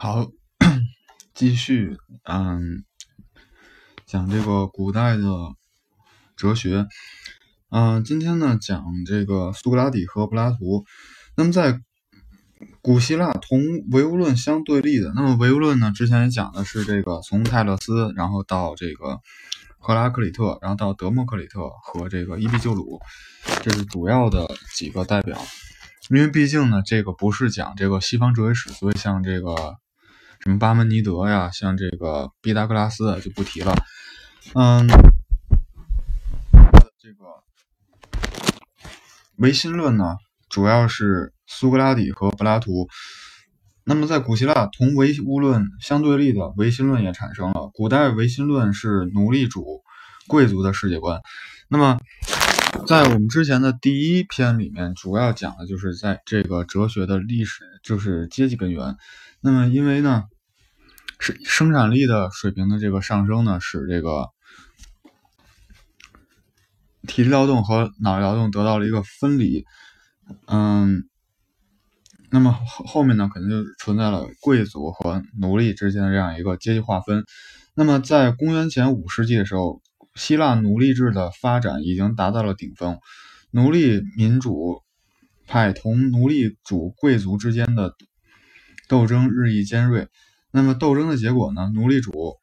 好，继续，嗯，讲这个古代的哲学，嗯，今天呢讲这个苏格拉底和柏拉图。那么在古希腊，同唯物论相对立的，那么唯物论呢，之前也讲的是这个从泰勒斯，然后到这个赫拉克里特，然后到德谟克里特和这个伊壁鸠鲁，这是主要的几个代表。因为毕竟呢，这个不是讲这个西方哲学史，所以像这个。什么巴门尼德呀，像这个毕达哥拉斯就不提了。嗯，这个唯心论呢，主要是苏格拉底和柏拉图。那么在古希腊，同唯物论相对立的唯心论也产生了。古代唯心论是奴隶主贵族的世界观。那么在我们之前的第一篇里面，主要讲的就是在这个哲学的历史，就是阶级根源。那么，因为呢，是生产力的水平的这个上升呢，使这个体力劳动和脑力劳动得到了一个分离。嗯，那么后后面呢，肯定就存在了贵族和奴隶之间的这样一个阶级划分。那么，在公元前五世纪的时候，希腊奴隶制的发展已经达到了顶峰，奴隶民主派同奴隶主贵族之间的。斗争日益尖锐，那么斗争的结果呢？奴隶主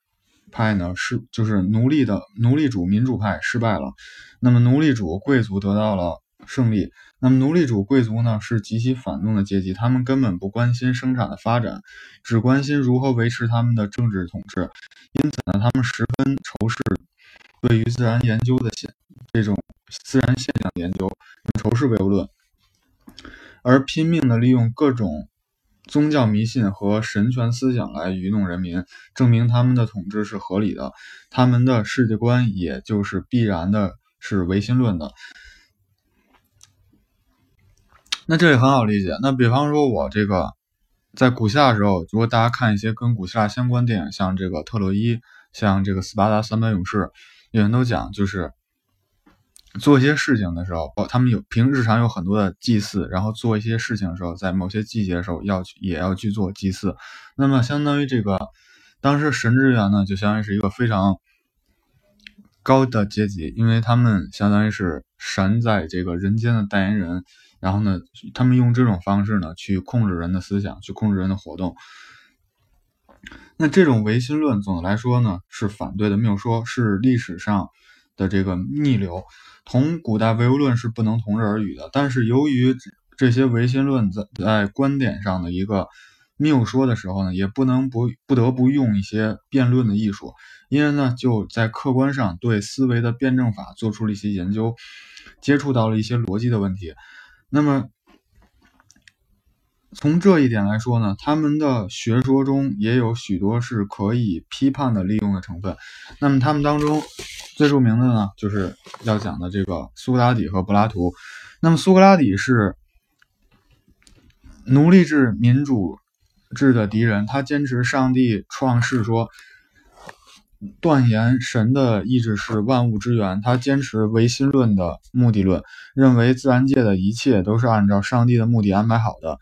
派呢是就是奴隶的奴隶主民主派失败了，那么奴隶主贵族得到了胜利。那么奴隶主贵族呢是极其反动的阶级，他们根本不关心生产的发展，只关心如何维持他们的政治统治。因此呢，他们十分仇视对于自然研究的现这种自然现象的研究，仇视唯物论，而拼命的利用各种。宗教迷信和神权思想来愚弄人民，证明他们的统治是合理的，他们的世界观也就是必然的是唯心论的。那这也很好理解。那比方说，我这个在古希腊时候，如果大家看一些跟古希腊相关电影，像这个特洛伊，像这个斯巴达三百勇士，有人都讲就是。做一些事情的时候，他们有平日常有很多的祭祀，然后做一些事情的时候，在某些季节的时候要去也要去做祭祀。那么相当于这个当时神职员呢，就相当于是一个非常高的阶级，因为他们相当于是神在这个人间的代言人。然后呢，他们用这种方式呢去控制人的思想，去控制人的活动。那这种唯心论总的来说呢是反对的谬说，是历史上的这个逆流。同古代唯物论是不能同日而语的，但是由于这些唯心论在在观点上的一个谬说的时候呢，也不能不不得不用一些辩论的艺术，因为呢就在客观上对思维的辩证法做出了一些研究，接触到了一些逻辑的问题，那么。从这一点来说呢，他们的学说中也有许多是可以批判的利用的成分。那么他们当中最著名的呢，就是要讲的这个苏格拉底和柏拉图。那么苏格拉底是奴隶制民主制的敌人，他坚持上帝创世说，断言神的意志是万物之源。他坚持唯心论的目的论，认为自然界的一切都是按照上帝的目的安排好的。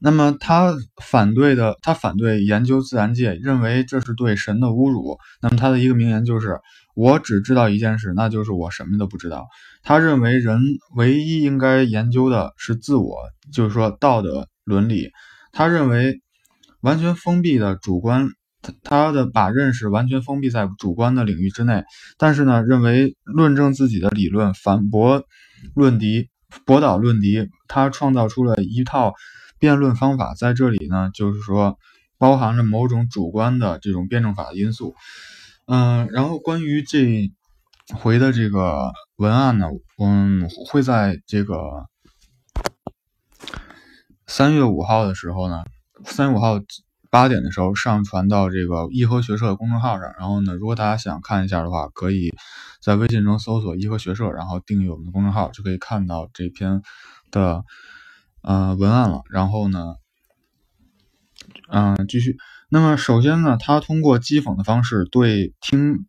那么他反对的，他反对研究自然界，认为这是对神的侮辱。那么他的一个名言就是：“我只知道一件事，那就是我什么都不知道。”他认为人唯一应该研究的是自我，就是说道德伦理。他认为完全封闭的主观，他他的把认识完全封闭在主观的领域之内。但是呢，认为论证自己的理论，反驳论敌。驳倒论敌，他创造出了一套辩论方法，在这里呢，就是说包含着某种主观的这种辩证法的因素。嗯，然后关于这回的这个文案呢，嗯，会在这个三月五号的时候呢，三月五号。八点的时候上传到这个颐和学社的公众号上，然后呢，如果大家想看一下的话，可以在微信中搜索颐和学社，然后订阅我们的公众号，就可以看到这篇的呃文案了。然后呢，嗯，继续。那么首先呢，他通过讥讽的方式对听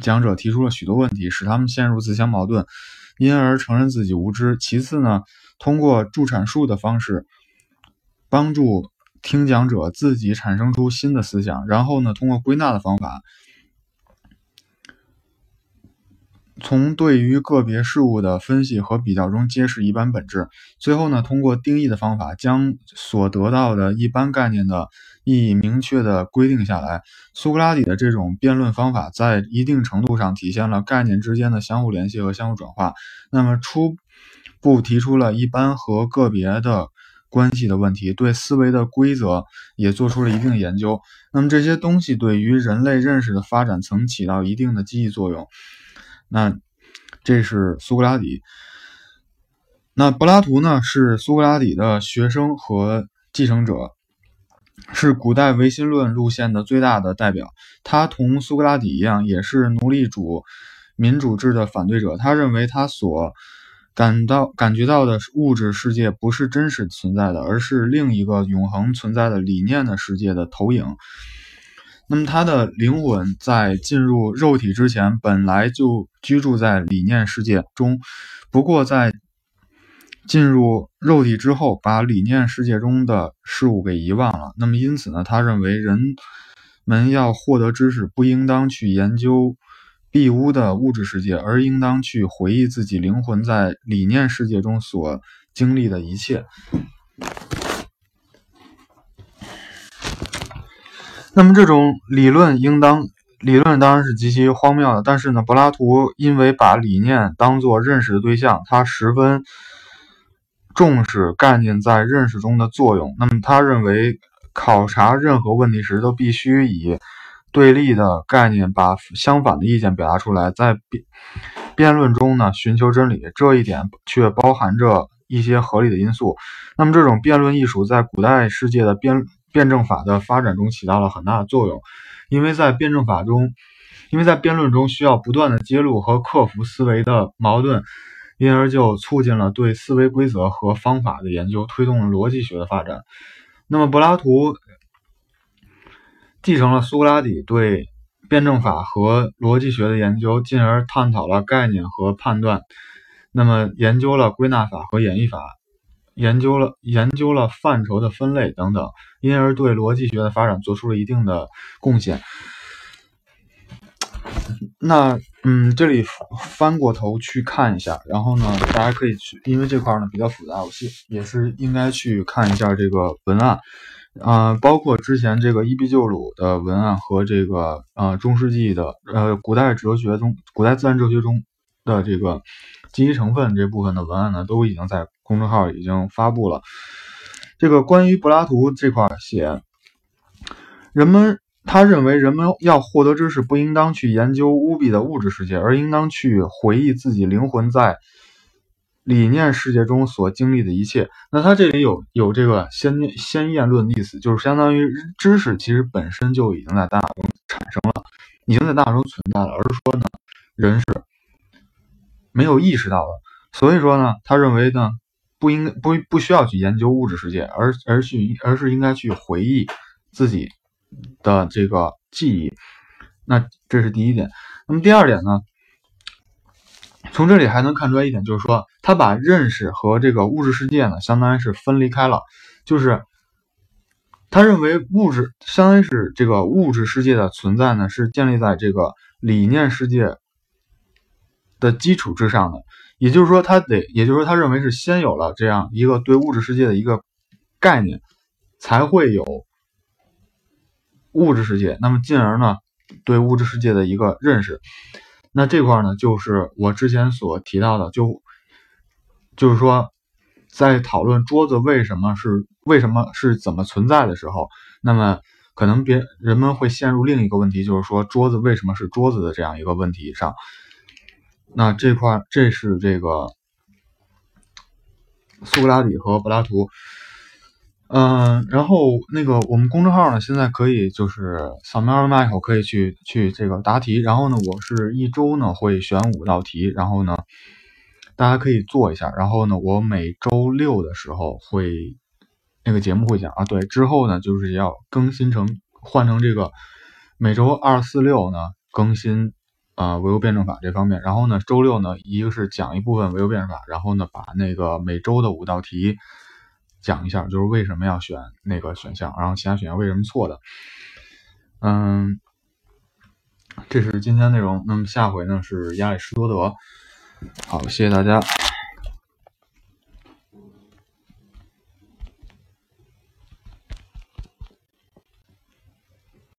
讲者提出了许多问题，使他们陷入自相矛盾，因而承认自己无知。其次呢，通过助产术的方式。帮助听讲者自己产生出新的思想，然后呢，通过归纳的方法。从对于个别事物的分析和比较中揭示一般本质，最后呢，通过定义的方法将所得到的一般概念的意义明确的规定下来。苏格拉底的这种辩论方法在一定程度上体现了概念之间的相互联系和相互转化。那么初步提出了一般和个别的关系的问题，对思维的规则也做出了一定研究。那么这些东西对于人类认识的发展曾起到一定的积极作用。那这是苏格拉底，那柏拉图呢？是苏格拉底的学生和继承者，是古代唯心论路线的最大的代表。他同苏格拉底一样，也是奴隶主民主制的反对者。他认为他所感到感觉到的物质世界不是真实存在的，而是另一个永恒存在的理念的世界的投影。那么，他的灵魂在进入肉体之前，本来就居住在理念世界中。不过，在进入肉体之后，把理念世界中的事物给遗忘了。那么，因此呢，他认为人们要获得知识，不应当去研究庇屋的物质世界，而应当去回忆自己灵魂在理念世界中所经历的一切。那么这种理论应当理论当然是极其荒谬的，但是呢，柏拉图因为把理念当作认识的对象，他十分重视概念在认识中的作用。那么他认为，考察任何问题时都必须以对立的概念把相反的意见表达出来，在辩辩论中呢寻求真理，这一点却包含着一些合理的因素。那么这种辩论艺术在古代世界的辩辩证法的发展中起到了很大的作用，因为在辩证法中，因为在辩论中需要不断的揭露和克服思维的矛盾，因而就促进了对思维规则和方法的研究，推动了逻辑学的发展。那么柏拉图继承了苏格拉底对辩证法和逻辑学的研究，进而探讨了概念和判断，那么研究了归纳法和演绎法。研究了研究了范畴的分类等等，因而对逻辑学的发展做出了一定的贡献。那嗯，这里翻过头去看一下，然后呢，大家可以去，因为这块呢比较复杂，我是也是应该去看一下这个文案，啊，包括之前这个伊壁鸠鲁的文案和这个呃中世纪的呃古代哲学中、古代自然哲学中的这个积极成分这部分的文案呢，都已经在。公众号已经发布了这个关于柏拉图这块写，人们他认为人们要获得知识，不应当去研究乌比的物质世界，而应当去回忆自己灵魂在理念世界中所经历的一切。那他这里有有这个先先验论的意思，就是相当于知识其实本身就已经在大脑中产生了，已经在大脑中存在了，而是说呢，人是没有意识到的。所以说呢，他认为呢。不应不不需要去研究物质世界，而而去而是应该去回忆自己的这个记忆。那这是第一点。那么第二点呢？从这里还能看出来一点，就是说他把认识和这个物质世界呢，相当于是分离开了。就是他认为物质相当于是这个物质世界的存在呢，是建立在这个理念世界的基础之上的。也就是说，他得，也就是说，他认为是先有了这样一个对物质世界的一个概念，才会有物质世界。那么，进而呢，对物质世界的一个认识。那这块呢，就是我之前所提到的，就就是说，在讨论桌子为什么是为什么是怎么存在的时候，那么可能别人们会陷入另一个问题，就是说桌子为什么是桌子的这样一个问题上。那这块这是这个苏格拉底和柏拉图，嗯，然后那个我们公众号呢，现在可以就是扫描二维码以后可以去去这个答题，然后呢，我是一周呢会选五道题，然后呢，大家可以做一下，然后呢，我每周六的时候会那个节目会讲啊，对，之后呢就是要更新成换成这个每周二四六呢更新。啊，唯物辩证法这方面，然后呢，周六呢，一个是讲一部分唯物辩证法，然后呢，把那个每周的五道题讲一下，就是为什么要选那个选项，然后其他选项为什么错的。嗯，这是今天内容。那么下回呢是亚里士多德。好，谢谢大家。